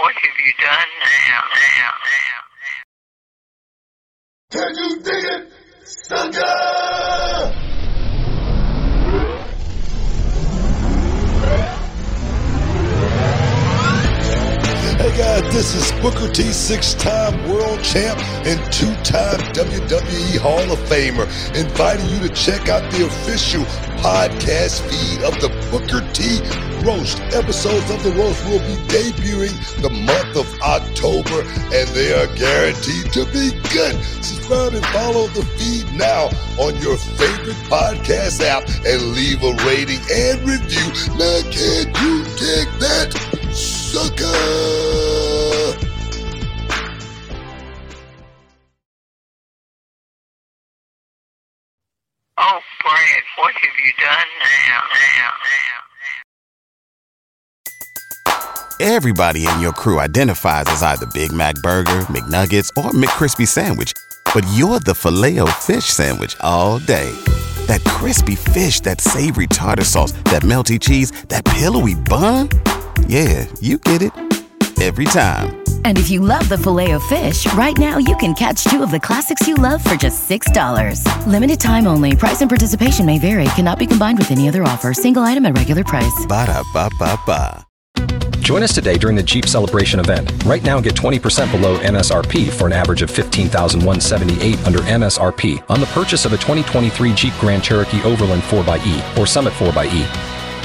What have you done now, now, now? Can you dig it, Hey guys, this is Booker T, six-time world champ and two-time WWE Hall of Famer, inviting you to check out the official podcast feed of the Booker T Roast. Episodes of the Roast will be debuting the month of October, and they are guaranteed to be good. Subscribe and follow the feed now on your favorite podcast app and leave a rating and review. Now, can't you dig that, sucker? Oh, Brad, what have you done now, now, now? Everybody in your crew identifies as either Big Mac Burger, McNuggets, or McCrispy Sandwich. But you're the filet fish Sandwich all day. That crispy fish, that savory tartar sauce, that melty cheese, that pillowy bun. Yeah, you get it. Every time. And if you love the Filet-O-Fish, right now you can catch two of the classics you love for just $6. Limited time only. Price and participation may vary, cannot be combined with any other offer. Single item at regular price. Ba da ba ba ba. Join us today during the Jeep Celebration event. Right now, get 20% below MSRP for an average of 15178 under MSRP on the purchase of a 2023 Jeep Grand Cherokee Overland 4xE or Summit 4xE.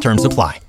Terms apply.